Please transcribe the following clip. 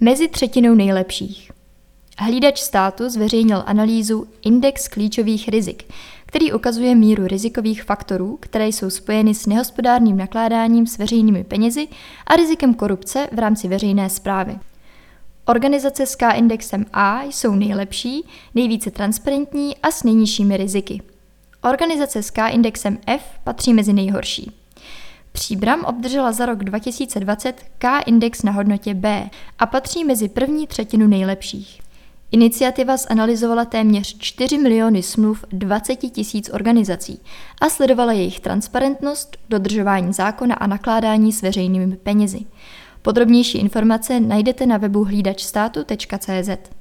Mezi třetinou nejlepších. Hlídač státu zveřejnil analýzu Index klíčových rizik, který ukazuje míru rizikových faktorů, které jsou spojeny s nehospodárným nakládáním s veřejnými penězi a rizikem korupce v rámci veřejné zprávy. Organizace s K-indexem A jsou nejlepší, nejvíce transparentní a s nejnižšími riziky. Organizace s K-indexem F patří mezi nejhorší. Příbram obdržela za rok 2020 K-index na hodnotě B a patří mezi první třetinu nejlepších. Iniciativa zanalizovala téměř 4 miliony smluv 20 tisíc organizací a sledovala jejich transparentnost, dodržování zákona a nakládání s veřejnými penězi. Podrobnější informace najdete na webu hlídačstátu.cz.